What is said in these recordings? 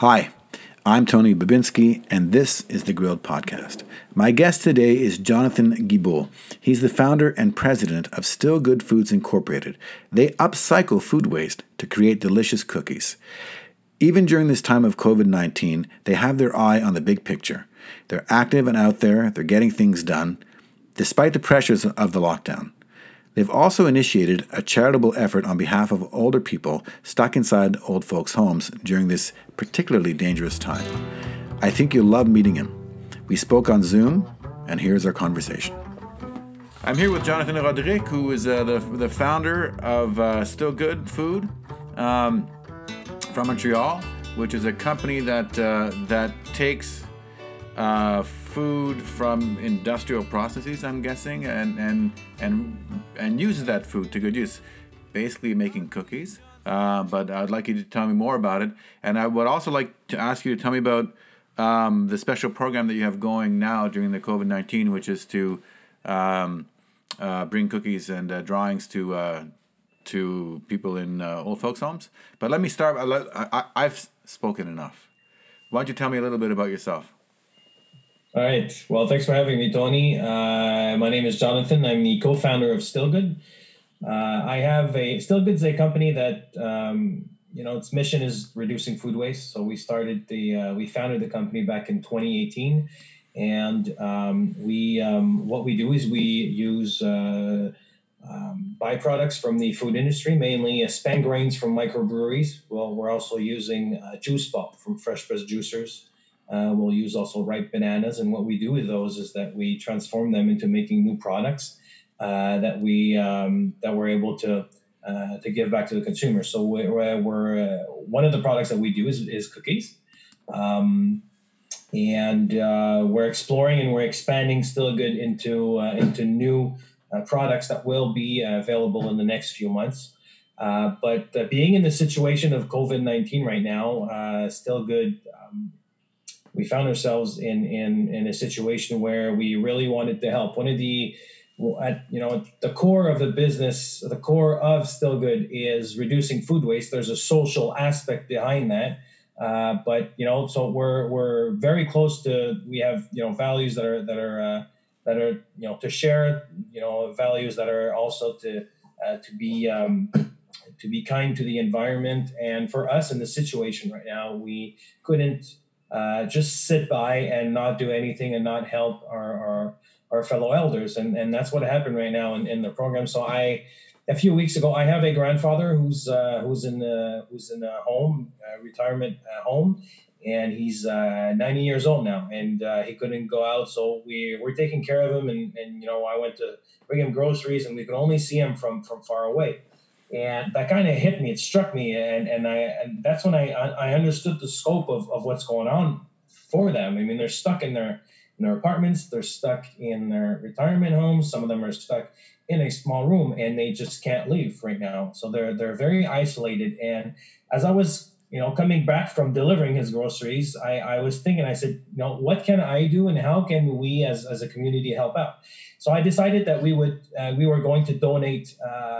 Hi, I'm Tony Babinski, and this is the Grilled Podcast. My guest today is Jonathan Guibault. He's the founder and president of Still Good Foods Incorporated. They upcycle food waste to create delicious cookies. Even during this time of COVID 19, they have their eye on the big picture. They're active and out there, they're getting things done, despite the pressures of the lockdown. They've also initiated a charitable effort on behalf of older people stuck inside old folks' homes during this particularly dangerous time. I think you'll love meeting him. We spoke on Zoom, and here's our conversation. I'm here with Jonathan Rodrigue, who is uh, the, the founder of uh, Still Good Food um, from Montreal, which is a company that uh, that takes uh, food from industrial processes, I'm guessing, and and and and uses that food to good use, basically making cookies. Uh, but I'd like you to tell me more about it, and I would also like to ask you to tell me about um, the special program that you have going now during the COVID nineteen, which is to um, uh, bring cookies and uh, drawings to uh, to people in old folks' homes. But let me start. I, I, I've spoken enough. Why don't you tell me a little bit about yourself? All right. Well, thanks for having me, Tony. Uh, my name is Jonathan. I'm the co-founder of Stillgood. Uh, I have a Stillgood's a company that um, you know its mission is reducing food waste. So we started the uh, we founded the company back in 2018, and um, we um, what we do is we use. Uh, um, byproducts from the food industry, mainly uh, spent grains from microbreweries. Well, we're also using uh, juice pulp from fresh pressed juicers, uh, we'll use also ripe bananas, and what we do with those is that we transform them into making new products uh, that we um, that we're able to uh, to give back to the consumer. So we're, we're uh, one of the products that we do is, is cookies, um, and uh, we're exploring and we're expanding still good into uh, into new products that will be available in the next few months. but being in the situation of COVID nineteen right now, still good. Um, we found ourselves in in in a situation where we really wanted to help. One of the at you know the core of the business, the core of Still Good is reducing food waste. There's a social aspect behind that. Uh, but you know, so we're we're very close to. We have you know values that are that are uh, that are you know to share. You know, values that are also to uh, to be um, to be kind to the environment. And for us in the situation right now, we couldn't uh, just sit by and not do anything and not help our, our, our fellow elders. And, and that's what happened right now in, in the program. So I, a few weeks ago, I have a grandfather who's, uh, who's in the, who's in a home, a retirement uh, home, and he's uh, 90 years old now and uh, he couldn't go out. So we we're taking care of him. And, and, you know, I went to bring him groceries and we could only see him from, from far away and that kind of hit me. It struck me, and and I and that's when I I understood the scope of, of what's going on for them. I mean, they're stuck in their in their apartments, they're stuck in their retirement homes. Some of them are stuck in a small room, and they just can't leave right now. So they're they're very isolated. And as I was you know coming back from delivering his groceries, I I was thinking, I said, you know, what can I do, and how can we as as a community help out? So I decided that we would uh, we were going to donate. Uh,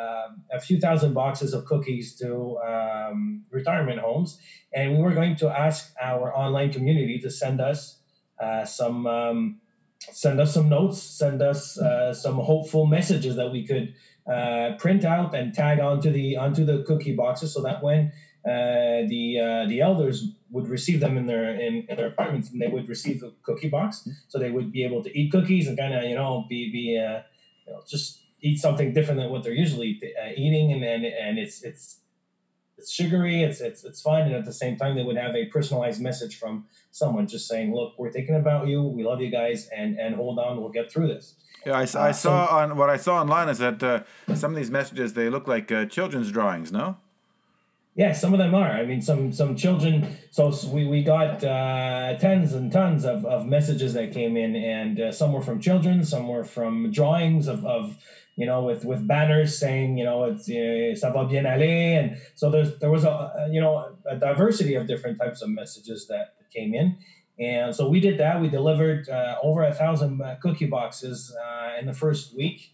a few thousand boxes of cookies to um, retirement homes, and we were going to ask our online community to send us uh, some um, send us some notes, send us uh, some hopeful messages that we could uh, print out and tag onto the onto the cookie boxes, so that when uh, the uh, the elders would receive them in their in, in, their apartments, and they would receive the cookie box, so they would be able to eat cookies and kind of you know be be uh, you know, just eat something different than what they're usually uh, eating, and, and and it's it's it's sugary, it's it's it's fun, and at the same time they would have a personalized message from someone just saying, "Look, we're thinking about you, we love you guys, and and hold on, we'll get through this." Yeah, I, uh, I saw so, on what I saw online is that uh, some of these messages they look like uh, children's drawings, no? Yeah, some of them are. I mean, some some children. So we, we got uh, tons and tons of, of messages that came in, and uh, some were from children, some were from drawings of, of you know, with with banners saying, you know, it's uh, ça va bien aller, and so there's there was a you know a diversity of different types of messages that came in, and so we did that. We delivered uh, over a thousand uh, cookie boxes uh, in the first week.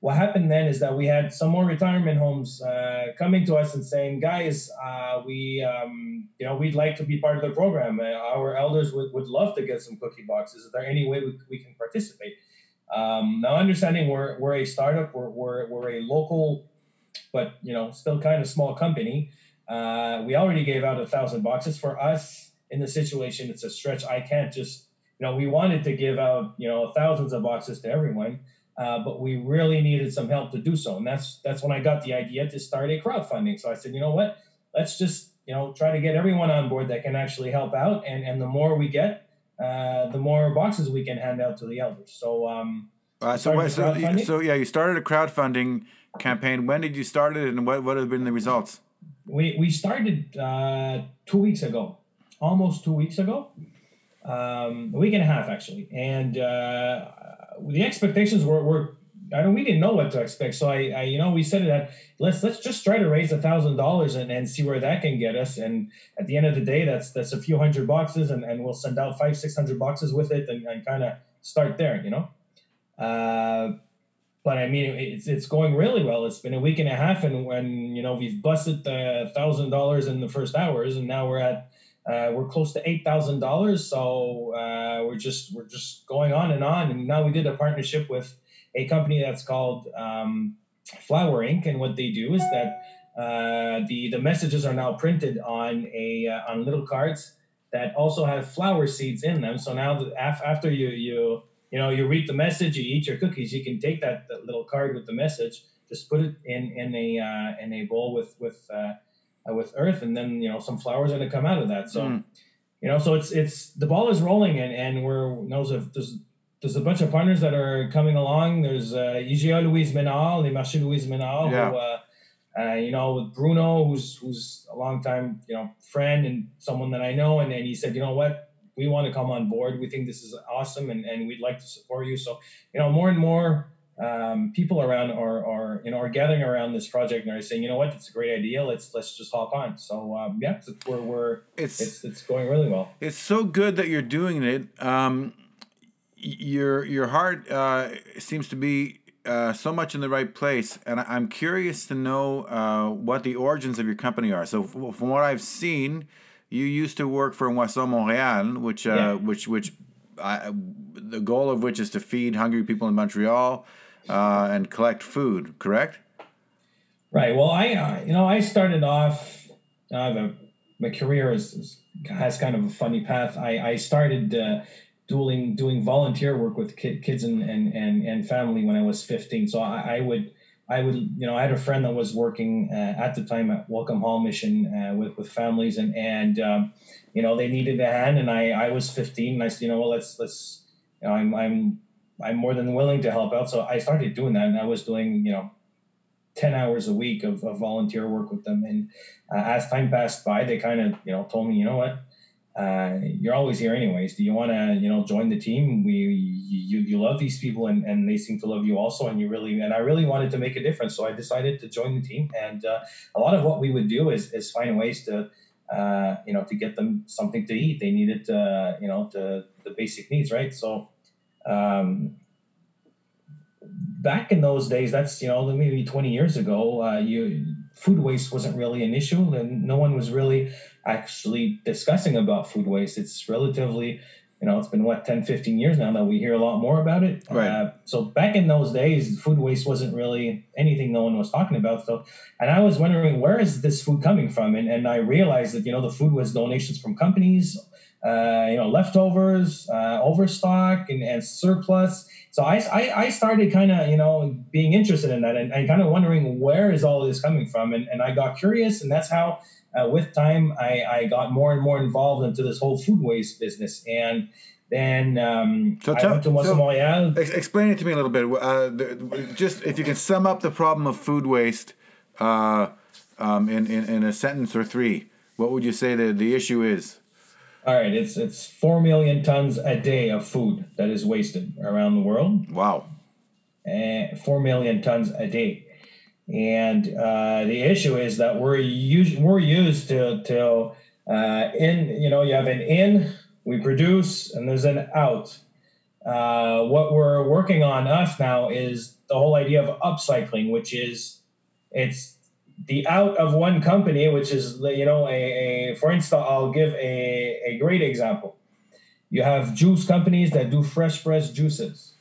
What happened then is that we had some more retirement homes uh, coming to us and saying, guys, uh, we, um, you know, we'd like to be part of the program. Uh, our elders would, would love to get some cookie boxes. Is there any way we, we can participate? Um, now, understanding we're, we're a startup, we're, we're, we're a local, but, you know, still kind of small company. Uh, we already gave out a thousand boxes for us in the situation. It's a stretch. I can't just, you know, we wanted to give out, you know, thousands of boxes to everyone uh, but we really needed some help to do so. And that's that's when I got the idea to start a crowdfunding. So I said, you know what, let's just you know try to get everyone on board that can actually help out, and and the more we get, uh, the more boxes we can hand out to the elders. So. Um, uh, so, so, so yeah, you started a crowdfunding campaign. When did you start it, and what what have been the results? We we started uh, two weeks ago, almost two weeks ago, um, a week and a half actually, and uh, the expectations were, were I don't we didn't know what to expect. So I, I you know we said that let's let's just try to raise a thousand dollars and, see where that can get us. And at the end of the day, that's that's a few hundred boxes, and, and we'll send out five six hundred boxes with it, and, and kind of start there, you know. Uh, but I mean, it's it's going really well. It's been a week and a half, and when you know we've busted the thousand dollars in the first hours, and now we're at uh, we're close to eight thousand dollars, so uh, we're just we're just going on and on. And now we did a partnership with a company that's called um, Flower Ink, and what they do is that uh, the the messages are now printed on a uh, on little cards that also have flower seeds in them. So now that after you you you know you read the message, you eat your cookies, you can take that, that little card with the message, just put it in in a uh, in a bowl with with uh, with earth, and then you know some flowers are going to come out of that. So, mm. you know, so it's it's the ball is rolling, and and we're knows if there's there's a bunch of partners that are coming along. There's uh, IGA Louise Menard, Les Marchés Louise Menard, yeah. who, uh, uh, you know, with Bruno, who's who's a long time, you know, friend and someone that I know, and, and he said, you know what, we want to come on board. We think this is awesome, and, and we'd like to support you. So, you know, more and more um, people around are, are you know are gathering around this project and are saying, you know what, it's a great idea. Let's let's just hop on. So um, yeah, it's, we're, we're it's, it's it's going really well. It's so good that you're doing it. Um, your your heart uh, seems to be uh, so much in the right place, and I'm curious to know uh, what the origins of your company are. So from what I've seen, you used to work for Moisson Montréal, which uh, yeah. which which I, the goal of which is to feed hungry people in Montreal uh, and collect food, correct? Right. Well, I uh, you know I started off uh, the, my career is, is, has kind of a funny path. I I started uh, doing doing volunteer work with kids and, and and and family when I was 15. So I, I would I would, you know, I had a friend that was working uh, at the time at Welcome Hall Mission uh, with with families, and and um, you know they needed a hand, and I I was 15, and I said, you know, well let's let's, you know, I'm I'm I'm more than willing to help out. So I started doing that, and I was doing you know, ten hours a week of, of volunteer work with them. And uh, as time passed by, they kind of you know told me, you know what, uh, you're always here anyways. Do you want to you know join the team? We you you love these people, and and they seem to love you also. And you really and I really wanted to make a difference, so I decided to join the team. And uh, a lot of what we would do is is find ways to. Uh, you know, to get them something to eat, they needed, uh, you know, to, the basic needs, right? So, um, back in those days, that's you know maybe 20 years ago, uh, you food waste wasn't really an issue, and no one was really actually discussing about food waste. It's relatively you know, it's been what 10, 15 years now that we hear a lot more about it. Right. Uh, so back in those days, food waste wasn't really anything no one was talking about. So, and I was wondering where is this food coming from, and and I realized that you know the food was donations from companies uh, you know, leftovers, uh, overstock, and, and surplus. So I, I, I started kind of, you know, being interested in that and, and kind of wondering where is all this coming from. And, and I got curious, and that's how, uh, with time, I, I got more and more involved into this whole food waste business. And then um, so I went to so Montreal. Explain it to me a little bit. Uh, just if you can sum up the problem of food waste uh, um, in, in, in a sentence or three, what would you say the, the issue is? All right, it's it's four million tons a day of food that is wasted around the world. Wow. And four million tons a day, and uh, the issue is that we're used we're used to to uh, in you know you have an in we produce and there's an out. Uh, what we're working on us now is the whole idea of upcycling, which is it's the out of one company, which is you know a, a for instance, I'll give a, a great example. You have juice companies that do fresh pressed juices.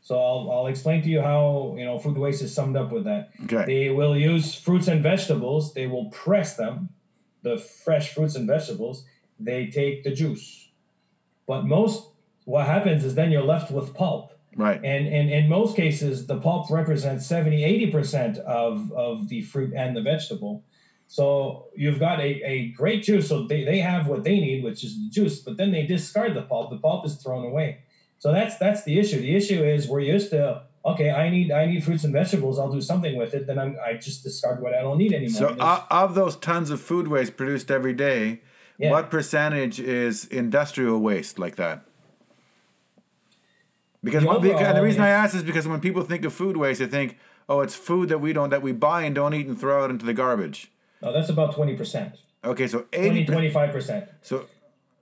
So I'll, I'll explain to you how you know food waste is summed up with that. Okay. They will use fruits and vegetables. They will press them, the fresh fruits and vegetables. They take the juice, but most what happens is then you're left with pulp. Right. And, and in most cases, the pulp represents 70, 80% of, of the fruit and the vegetable. So you've got a, a great juice. So they, they have what they need, which is the juice, but then they discard the pulp. The pulp is thrown away. So that's that's the issue. The issue is we're used to okay, I need I need fruits and vegetables. I'll do something with it. Then I'm I just discard what I don't need anymore. So uh, of those tons of food waste produced every day, Yeah. what percentage is industrial waste like that? Because, The one, because and the reason I ask is because when people think of food waste, they think, oh, it's food that we don't that we buy and don't eat and throw out into the garbage. no, that's about 20%. Okay, so 20, eighty. 25%. So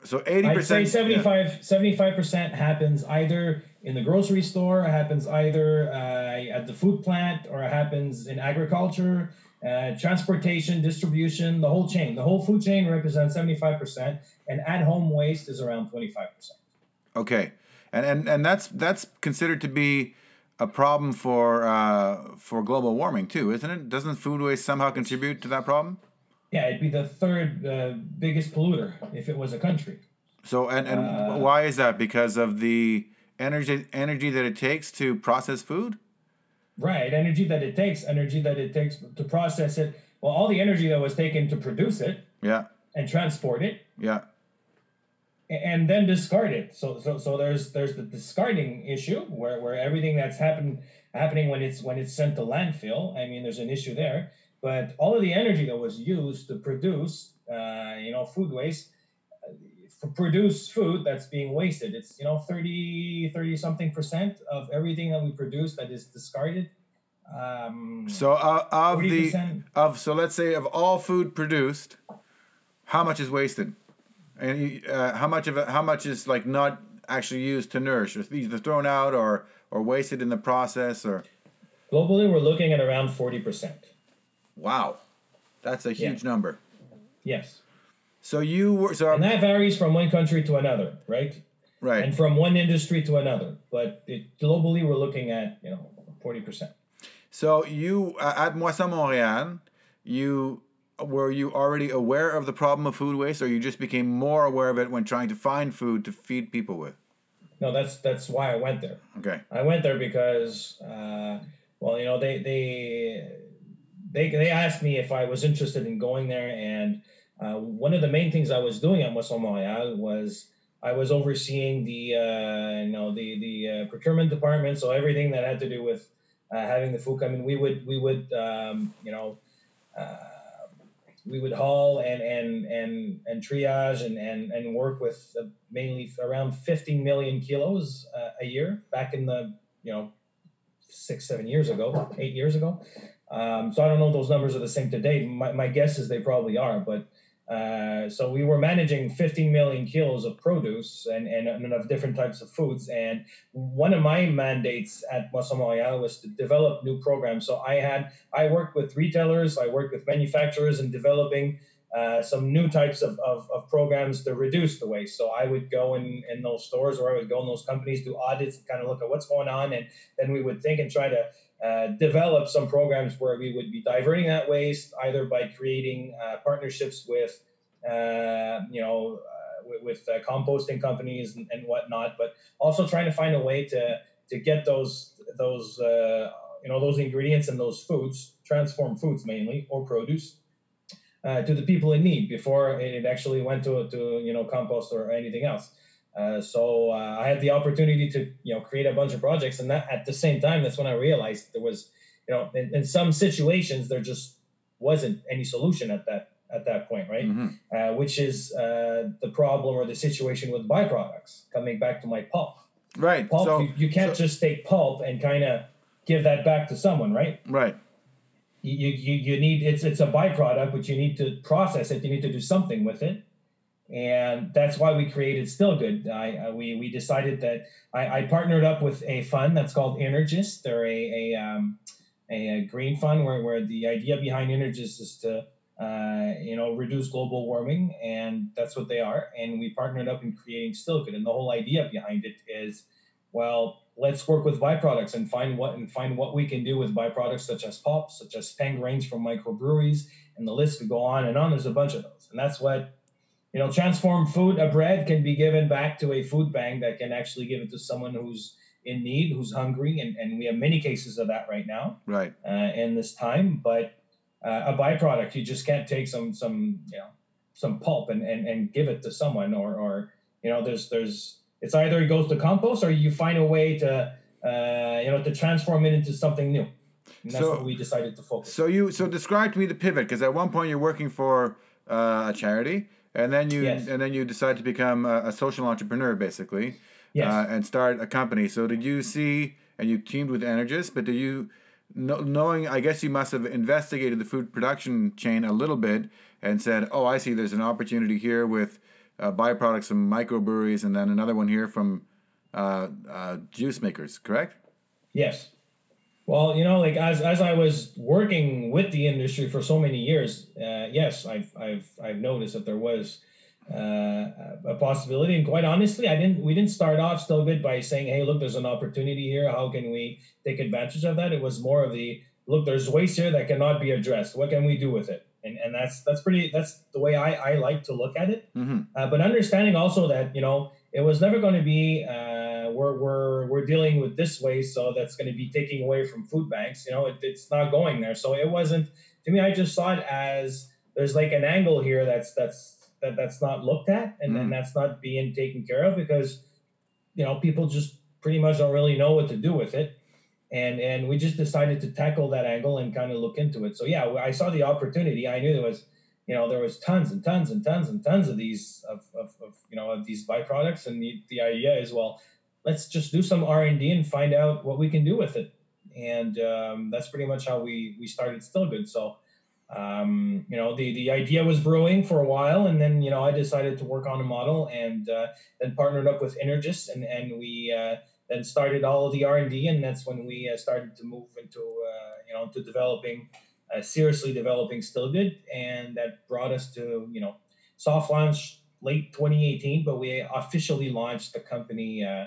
so eighty I'd say percent. 75 percent happens either in the grocery store, it happens either uh, at the food plant, or it happens in agriculture, uh, transportation, distribution, the whole chain. The whole food chain represents 75 percent, and at-home waste is around 25 percent. Okay, and and and that's that's considered to be a problem for uh, for global warming too, isn't it? Doesn't food waste somehow contribute to that problem? Yeah, it'd be the third uh, biggest polluter if it was a country. So and and Uh, why is that? Because of the energy energy that it takes to process food. Right, energy that it takes, energy that it takes to process it. Well, all the energy that was taken to produce it Yeah, and transport it yeah, and then discard it. So so so there's there's the discarding issue where where everything that's happened happening when it's when it's sent to landfill. I mean, there's an issue there. But all of the energy that was used to produce, uh, you know, food waste, uh, for produce food that's being wasted. It's you know 30 30 something percent of everything that we produce that is discarded. Um, So uh, of the 40%. of so let's say of all food produced, how much is wasted, and uh, how much of it, how much is like not actually used to nourish, or either thrown out or or wasted in the process, or globally, we're looking at around forty percent. wow, that's a huge number. Yes. So you were so And that varies from one country to another, right? right. And from one industry to another. But it, globally, we're looking at, you know, 40%. So you uh, at Moisson Montréal, you were you already aware of the problem of food waste, or you just became more aware of it when trying to find food to feed people with? No, that's that's why I went there. Okay. I went there because, uh, well, you know, they they they they asked me if I was interested in going there, and uh, one of the main things I was doing at Moisson Montréal was I was overseeing the uh, you know the the uh, procurement department, so everything that had to do with uh, having the food come in, we would we would um, you know. Uh, we would haul and and and and triage and and, and work with uh, mainly around 15 million kilos uh, a year back in the you know six seven years ago eight years ago. Um, so i don't know if those numbers are the same today. My, my guess is they probably are but uh, so we were managing 15 million kilos of produce and, and, and of different types of foods. And one of my mandates at Moisson was to develop new programs. So I had I worked with retailers, I worked with manufacturers in developing uh, some new types of, of, of programs to reduce the waste. So I would go in, in those stores or I would go in those companies, do audits, and kind of look at what's going on, and then we would think and try to uh, develop some programs where we would be diverting that waste either by creating uh, partnerships with, uh, you know, uh, with, with uh, composting companies and, and whatnot, but also trying to find a way to to get those those you know those ingredients and those foods, transformed foods mainly or produce, to the people in need before it actually went to to you know compost or anything else. Uh, so uh, I had the opportunity to you know create a bunch of projects, and that at the same time, that's when I realized there was you know in, in some situations there just wasn't any solution at that at that point, right? Mhm. Uh, which is uh, the problem or the situation with byproducts. Coming back to my pulp, Right. pulp so you, you can't so- just take pulp and kind of give that back to someone, right? right. you, you, you need it's it's a byproduct but you need to process it you need to do something with it and that's why we created Still Good. I, uh, we we decided that I, I, partnered up with a fund that's called Energist. They're a a, um, a, a green fund where, where the idea behind Energist is to uh, you know reduce global warming, and that's what they are. And we partnered up in creating Still Good, and the whole idea behind it is, well, let's work with byproducts and find what and find what we can do with byproducts such as pulp, such as spent grains from microbreweries, and the list could go on and on. There's a bunch of those, and that's what you know, transform food, a bread can be given back to a food bank that can actually give it to someone who's in need, who's hungry, and, and we have many cases of that right now, right? Uh, in this time, but uh, a byproduct, you just can't take some some you know some pulp and, and, and give it to someone, or or you know, there's there's it's either it goes to compost or you find a way to uh, you know to transform it into something new. And that's so, what we decided to focus. So you so describe to me the pivot because at one point you're working for uh, a charity and then you yes. and then you decide to become a, a social entrepreneur basically yes. Uh, and start a company so did you see and you teamed with Energist but do you knowing i guess you must have investigated the food production chain a little bit and said oh i see there's an opportunity here with uh, byproducts from microbreweries and then another one here from uh, uh, juice makers correct yes well, you know, like as as I was working with the industry for so many years, uh, yes, I've I've I've noticed that there was uh, a possibility, and quite honestly, I didn't. We didn't start off still good by saying, "Hey, look, there's an opportunity here. How can we take advantage of that?" It was more of the look. There's waste here that cannot be addressed. What can we do with it? And and that's that's pretty. That's the way I I like to look at it. Mm-hmm. Uh, but understanding also that you know it was never going to be. We're, we're, we're dealing with this waste, so that's going to be taking away from food banks. You know, it, it's not going there. So it wasn't to me. I just saw it as there's like an angle here that's that's that that's not looked at, and then mm. that's not being taken care of because you know people just pretty much don't really know what to do with it. And and we just decided to tackle that angle and kind of look into it. So yeah, I saw the opportunity. I knew there was you know there was tons and tons and tons and tons of these of, of, of you know of these byproducts and the, the idea is well let's just do some r&d and find out what we can do with it. And um, that's pretty much how we we started still good. So um, you know the the idea was brewing for a while and then you know i decided to work on a model and uh, then partnered up with Energist and and we uh, then started all the r&d and that's when we uh, started to move into uh, you know to developing uh, seriously developing still good. And that brought us to you know soft launch late 2018 but we officially launched the company uh,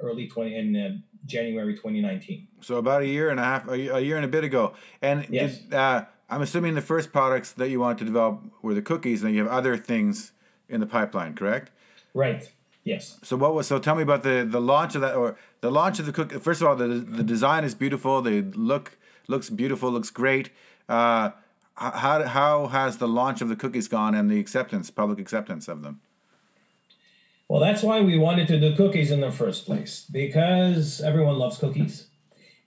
early 20 in uh, January 2019. So about a year and a half, a year and a bit ago. And yes. Did, uh, I'm assuming the first products that you wanted to develop were the cookies, and you have other things in the pipeline, correct? Right. Yes. So what was? So tell me about the the launch of that, or the launch of the cook. First of all, the the design is beautiful. They look looks beautiful. Looks great. Uh, how how has the launch of the cookies gone and the acceptance, public acceptance of them? Well, that's why we wanted to do cookies in the first place because everyone loves cookies,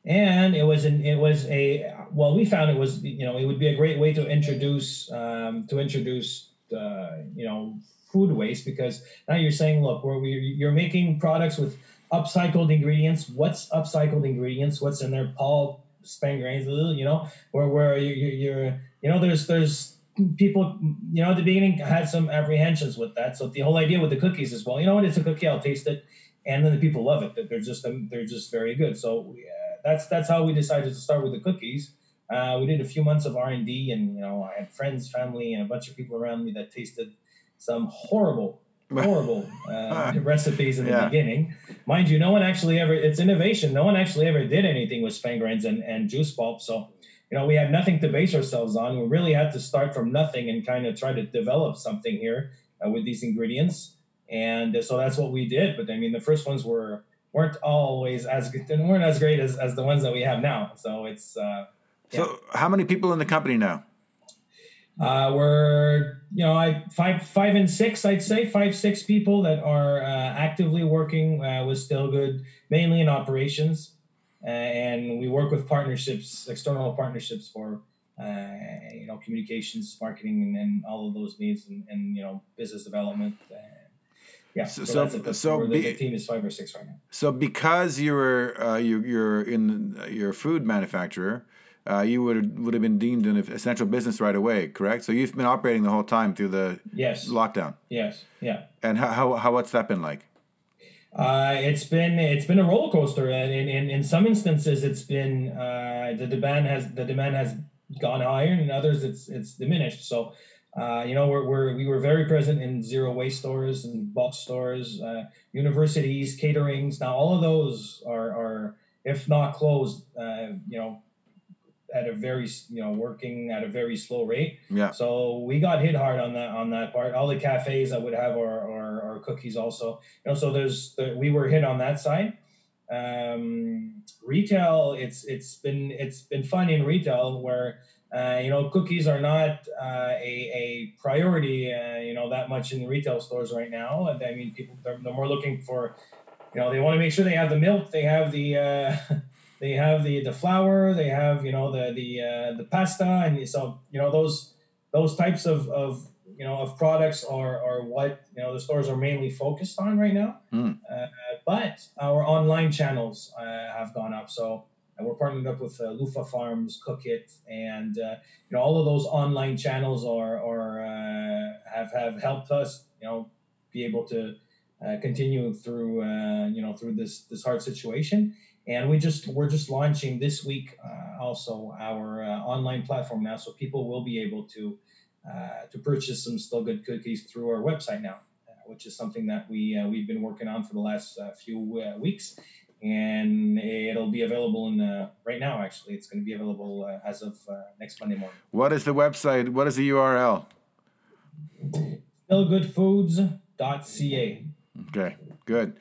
and it was an it was a well we found it was you know it would be a great way to introduce um, to introduce uh, you know food waste because now you're saying look where we you're making products with upcycled ingredients. What's upcycled ingredients? What's in there pulp, spent grains? You know where where you, you're you know there's there's people, you know, at the beginning had some apprehensions with that. So the whole idea with the cookies is, well, you know what, it's a cookie, I'll taste it, and then the people love it. That they're just they're just very good. So uh, that's that's how we decided to start with the cookies. Uh, we did a few months of R and D, and you know, I had friends, family, and a bunch of people around me that tasted some horrible, horrible uh, recipes in the yeah. beginning. Mind you, no one actually ever. It's innovation. No one actually ever did anything with spent grains and, and juice pulp. So you know, we had nothing to base ourselves on. We really had to start from nothing and kind of try to develop something here uh, with these ingredients. And uh, so that's what we did. But I mean, the first ones were weren't always as good and weren't as great as, as the ones that we have now. So it's uh, yeah. so how many people in the company now? Uh, we're you know I five five and six I'd say five six people that are uh, actively working uh, with Still Good mainly in operations and we work with partnerships, external partnerships for uh, you know communications, marketing, and, and, all of those needs, and, and you know business development. Uh, yeah, so so, so, so be, the team is five or six right now. So because you're uh, you, you're in your food manufacturer, uh, you would would have been deemed an essential business right away, correct? So you've been operating the whole time through the yes lockdown. Yes, yeah. And how how, how what's that been like? Uh, it's been it's been a roller coaster, and in, in, in some instances, it's been uh, the demand has the demand has gone higher, and in others, it's it's diminished. So, uh, you know, we're, we're we were very present in zero waste stores and box stores, uh, universities, caterings. Now, all of those are are if not closed, uh, you know, at a very you know working at a very slow rate. Yeah. So we got hit hard on that on that part. All the cafes that would have our, our cookies also. You know, so there's the, we were hit on that side. Um, retail, it's it's been it's been fun in retail where uh, you know cookies are not uh, a, a priority uh, you know that much in the retail stores right now. I mean, people they're, they're more looking for you know they want to make sure they have the milk, they have the uh, they have the the flour, they have you know the the uh, the pasta, and so you know those those types of, of you know of products are, are what you know the stores are mainly focused on right now. Mm. Uh, but our online channels uh, have gone up, so uh, we're partnered up with uh, Lufa Farms, Cook It, and uh, you know all of those online channels are are uh, have have helped us you know be able to continue through you know through this this hard situation and we just we're just launching this week uh, also our uh, online platform now so people will be able to uh, to purchase some still good cookies through our website now uh, which is something that we uh, we've been working on for the last uh, few weeks. And it'll be available in right now actually. It's going to be available as of next monday morning. What is the website? What is the url stillgoodfoods.ca okay good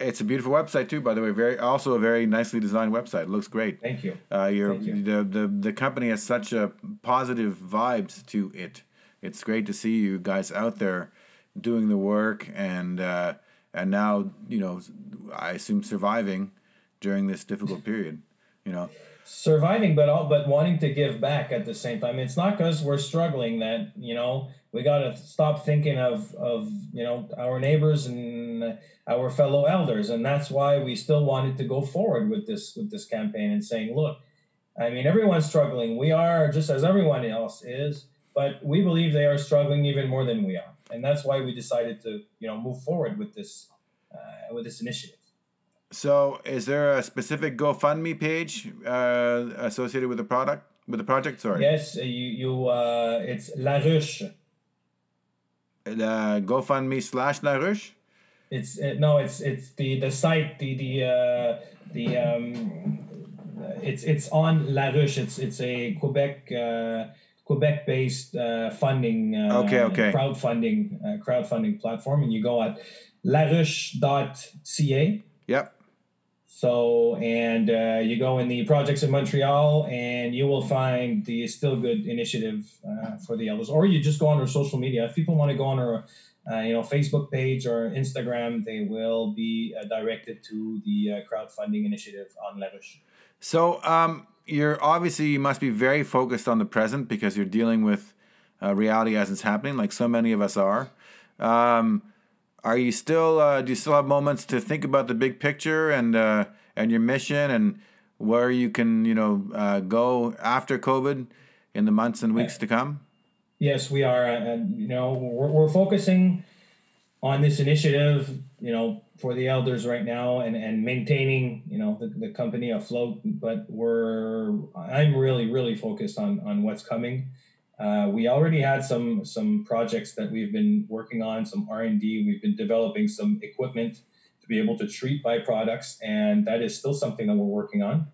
it's a beautiful website too, by the way. Very also a very nicely designed website. It looks great. Thank you. Uh, your Thank you. the, the the company has such a positive vibes to it. It's great to see you guys out there doing the work and uh, and now you know I assume surviving during this difficult period. You know, surviving, but all but wanting to give back at the same time. It's not because we're struggling that you know we got to stop thinking of of you know our neighbors and our fellow elders, and that's why we still wanted to go forward with this with this campaign and saying, look, I mean, everyone's struggling. We are just as everyone else is, but we believe they are struggling even more than we are, and that's why we decided to you know move forward with this uh, with this initiative. So, is there a specific GoFundMe page uh, associated with the product with the project? Sorry. Yes, you you uh, it's La Ruche. Uh, GoFundMe slash La Ruche. It's it, no, it's it's the the site the the uh, the um, it's it's on La Ruche. It's it's a Quebec uh, Quebec based uh, funding uh, okay okay crowdfunding uh, crowdfunding platform, and you go at laruche.ca. Yep. So, and uh, you go in the projects in Montreal, and you will find the Still Good initiative uh, for the elders. Or you just go on our social media. If people want to go on our uh, you know, Facebook page or Instagram, they will be uh, directed to the uh, crowdfunding initiative on La Ruche. So, um, you're obviously you must be very focused on the present because you're dealing with uh, reality as it's happening, like so many of us are. Um, are you still? Uh, do you still have moments to think about the big picture and uh, and your mission and where you can, you know, go after COVID in the months and weeks to come? Yes, we are. And, you know, we're, we're focusing on this initiative, you know, for the elders right now and, and maintaining, you know, the, the company afloat. But we're, I'm really, really focused on, on what's coming. Uh, we already had some some projects that we've been working on, some R and D. We've been developing some equipment to be able to treat byproducts, and that is still something that we're working on,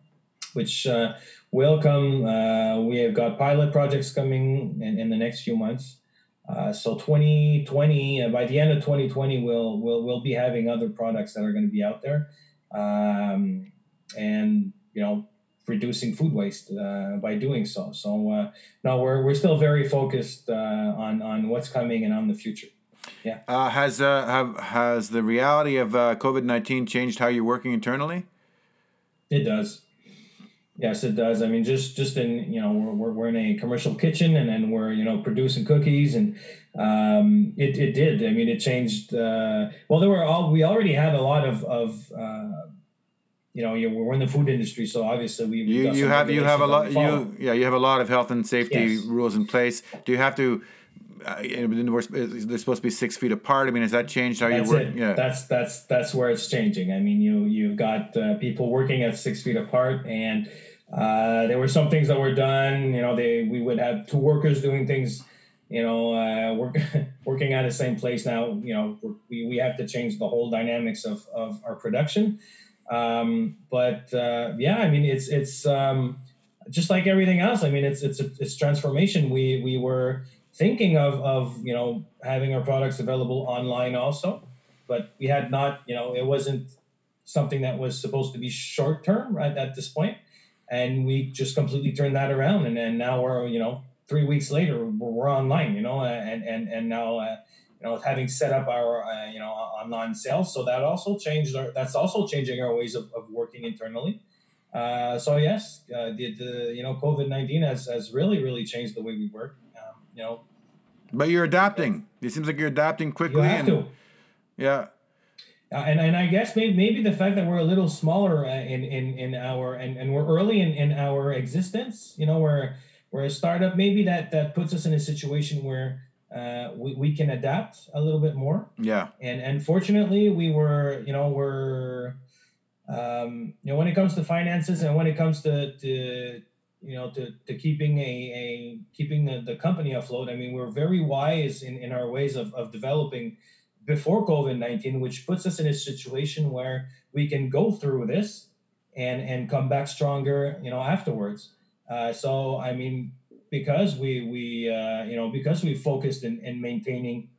which uh, Welcome. Uh, we have got pilot projects coming in, in the next few months. Uh, so 2020, uh, by the end of 2020, we'll, we'll, we'll be having other products that are going to be out there. Um, and, you know, reducing food waste uh, by doing so. So uh, no, we're, we're still very focused uh, on, on what's coming and on the future. Yeah. Uh, has uh, have, has the reality of uh, COVID nineteen changed how you're working internally? It does. Yes, it does. I mean, just just in you know we're, we're in a commercial kitchen and then we're you know producing cookies and um, it it did. I mean, it changed. Uh, well, there were all we already had a lot of of uh, you know, you, we're in the food industry, so obviously we you you have you have a lot you yeah you have a lot of health and safety yes. rules in place. Do you have to? Uh, they're supposed to be six feet apart. I mean, has that changed how that's you work? It. Yeah, that's that's that's where it's changing. I mean, you you've got uh, people working at six feet apart, and uh, there were some things that were done. You know, they we would have two workers doing things. You know, uh, work, working at the same place now. You know, we we have to change the whole dynamics of of our production. Um, but uh, yeah, I mean, it's it's um, just like everything else. I mean, it's it's it's transformation. We we were thinking of of you know having our products available online also, but we had not. You know, it wasn't something that was supposed to be short term right at this point, and we just completely turned that around. And then now we're you know three weeks later we're, we're online. You know, and and and now. Uh, you know, having set up our, uh, you know, online sales. So that also changed our, that's also changing our ways of, of working internally. Uh, so yes, uh, the, the, you know, COVID-19 has, has really, really changed the way we work. Um, you know, but you're adapting. It seems like you're adapting quickly. You have and, to. Yeah. Uh, and, and I guess maybe, maybe the fact that we're a little smaller uh, in, in, in our and, and we're early in, in our existence, you know, we're we're a startup. Maybe that that puts us in a situation where uh, we, we can adapt a little bit more. Yeah. And and fortunately, we were you know we're um, you know when it comes to finances and when it comes to to you know to, to keeping a, a keeping the, the company afloat. I mean, we're very wise in, in our ways of, of developing before COVID nineteen, which puts us in a situation where we can go through this and and come back stronger. You know afterwards. Uh, so I mean, because we we uh, you know because we focused in, in maintaining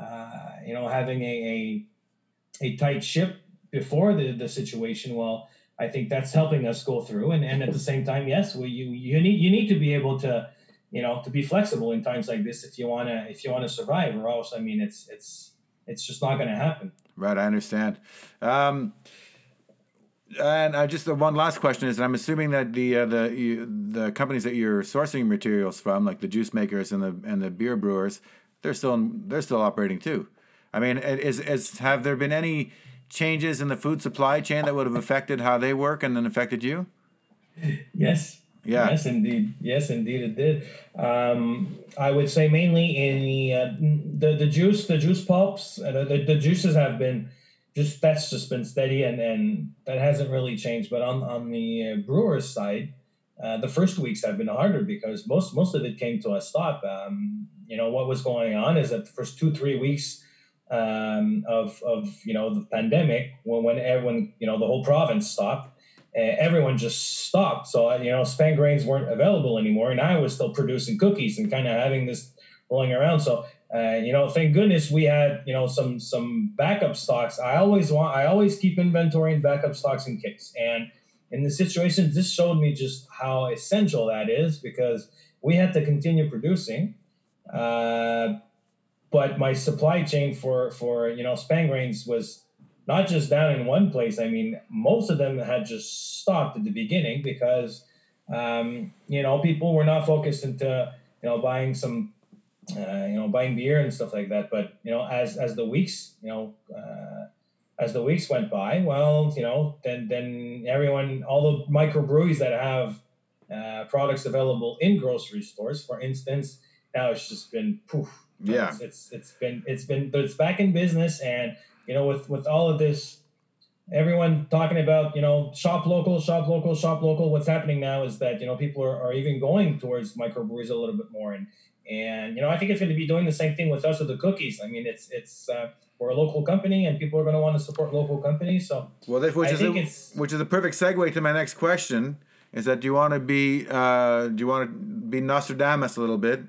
uh, you know having a, a, a tight ship before the the situation well I think that's helping us go through. And, and at the same time yes we, you you need you need to be able to you know to be flexible in times like this if you want to if you want to survive or else I mean it's it's it's just not going to happen. Right I understand. Um, and I just the one last question is I'm assuming that the uh, the you, the companies that you're sourcing materials from, like the juice makers and the and the beer brewers, they're still in, they're still operating too. I mean, is is have there been any changes in the food supply chain that would have affected how they work and then affected you? Yes. Yeah. Yes, indeed. Yes, indeed, it did. Um, I would say mainly in the uh, the, the juice, the juice pops, uh, the, the juices have been just that's just been steady and and that hasn't really changed. But on on the uh, brewers side, uh, the first weeks have been harder because most most of it came to a stop. Um, you know what was going on is that the first two three weeks um, of of you know the pandemic when when everyone you know the whole province stopped. Everyone just stopped. So, you know, spent grains weren't available anymore. And I was still producing cookies and kind of having this rolling around. So uh, you know, thank goodness we had you know some some backup stocks. I always want I always keep inventory and backup stocks in case. And in the situation, this showed me just how essential that is because we had to continue producing. Uh, but my supply chain for for you know spent grains was not just down in one place. I mean, most of them had just stopped at the beginning because um, you know people were not focused into you know buying some uh, you know, buying beer and stuff like that. But you know, as as the weeks, you know, uh, as the weeks went by, well, you know, then then everyone, all the microbreweries that have uh, products available in grocery stores, for instance, now it's just been poof. Yeah, it's, it's it's been it's been but it's back in business, and you know, with with all of this everyone talking about you know shop local shop local shop local what's happening now is that you know people are, are even going towards microbreweries a little bit more and and you know, I think it's going to be doing the same thing with us with the cookies. I mean, it's it's uh, we're a local company, and people are going to want to support local companies. So well, that, which I is a, which is a perfect segue to my next question. Is that do you want to be uh, do you want to be Nostradamus a little bit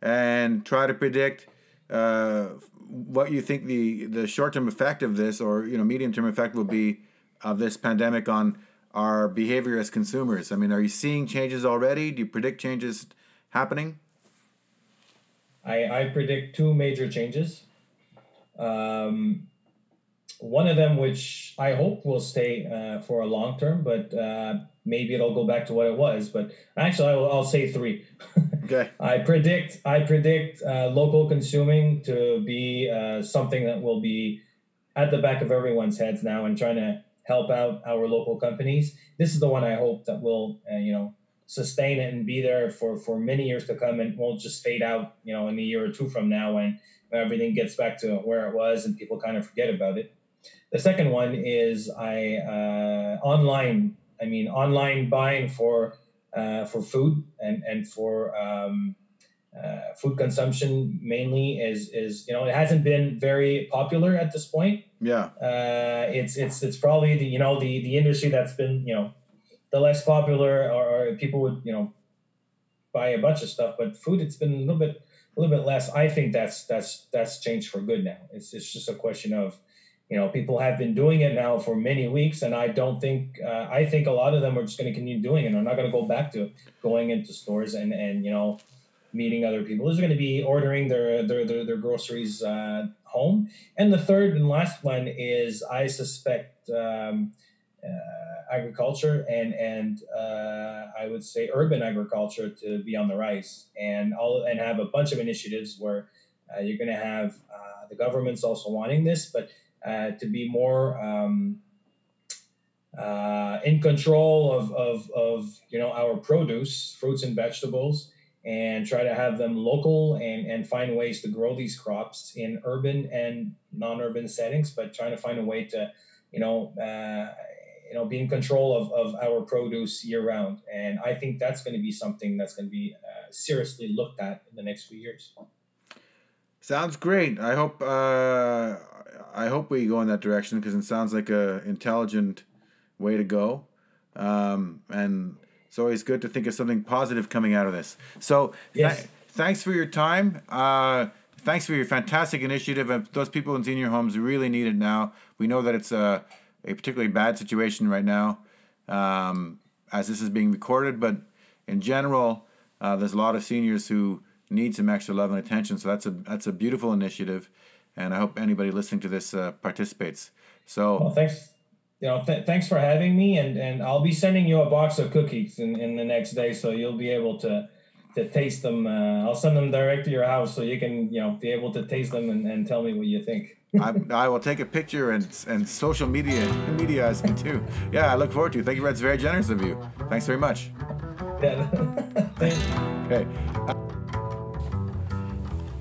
and try to predict uh, what you think the the short term effect of this or you know medium term effect will be of this pandemic on our behavior as consumers? I mean, are you seeing changes already? Do you predict changes happening? I, I predict two major changes. Um, one of them, which I hope will stay uh, for a long term, but uh, maybe it'll go back to what it was. But actually, I will, I'll say three. okay. I predict I predict uh, local consuming to be uh, something that will be at the back of everyone's heads now, and trying to help out our local companies. This is the one I hope that will, uh, you know, sustain it and be there for for many years to come and won't just fade out, you know, in a year or two from now when everything gets back to where it was and people kind of forget about it. The second one is I uh, online. I mean, online buying for uh, for food and and for um, uh, food consumption mainly is is you know it hasn't been very popular at this point. Yeah, uh, it's it's it's probably the you know the the industry that's been you know the less popular or, or people would you know buy a bunch of stuff, but food it's been a little bit a little bit less. I think that's that's that's changed for good now. It's it's just a question of you know people have been doing it now for many weeks, and I don't think uh, I think a lot of them are just going to continue doing it. They're not going to go back to going into stores and and you know meeting other people. They're going to be ordering their their their, their groceries uh, home. And the third and last one is I suspect um, uh, agriculture and and uh, I would say urban agriculture to be on the rise and all and have a bunch of initiatives where uh, you're going to have uh, the government's also wanting this, but uh, to be more. Um, in control of, of, of you know our produce, fruits and vegetables, and try to have them local and, and find ways to grow these crops in urban and non-urban settings, but trying to find a way to, you know, uh, you know, be in control of, of our produce year round. And I think that's going to be something that's going to be uh, seriously looked at in the next few years. Sounds great. I hope uh, I hope we go in that direction because it sounds like a intelligent way to go. Um, and it's always good to think of something positive coming out of this. So, yes. th- thanks for your time. Uh, thanks for your fantastic initiative. And those people in senior homes really need it now. We know that it's a, a particularly bad situation right now um, as this is being recorded, but in general, uh, there's a lot of seniors who need some extra love and attention. So that's a that's a beautiful initiative, and I hope anybody listening to this uh, participates. So well, thanks you know, th- thanks for having me, and and I'll be sending you a box of cookies in, in the next day, so you'll be able to to taste them. Uh, I'll send them direct to your house, so you can you know be able to taste them and, and tell me what you think. I, I will take a picture and and social media media as me too. Yeah, I look forward to. it. Thank you. That's very generous of you. Thanks very much. Yeah. okay.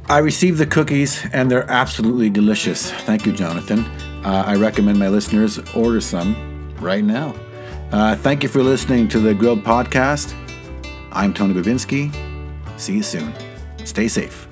I received the cookies and they're absolutely delicious. Thank you, Jonathan. Uh, I recommend my listeners order some right now. Uh, thank you for listening to the Grilled Podcast. I'm Tony Babinski. See you soon. Stay safe.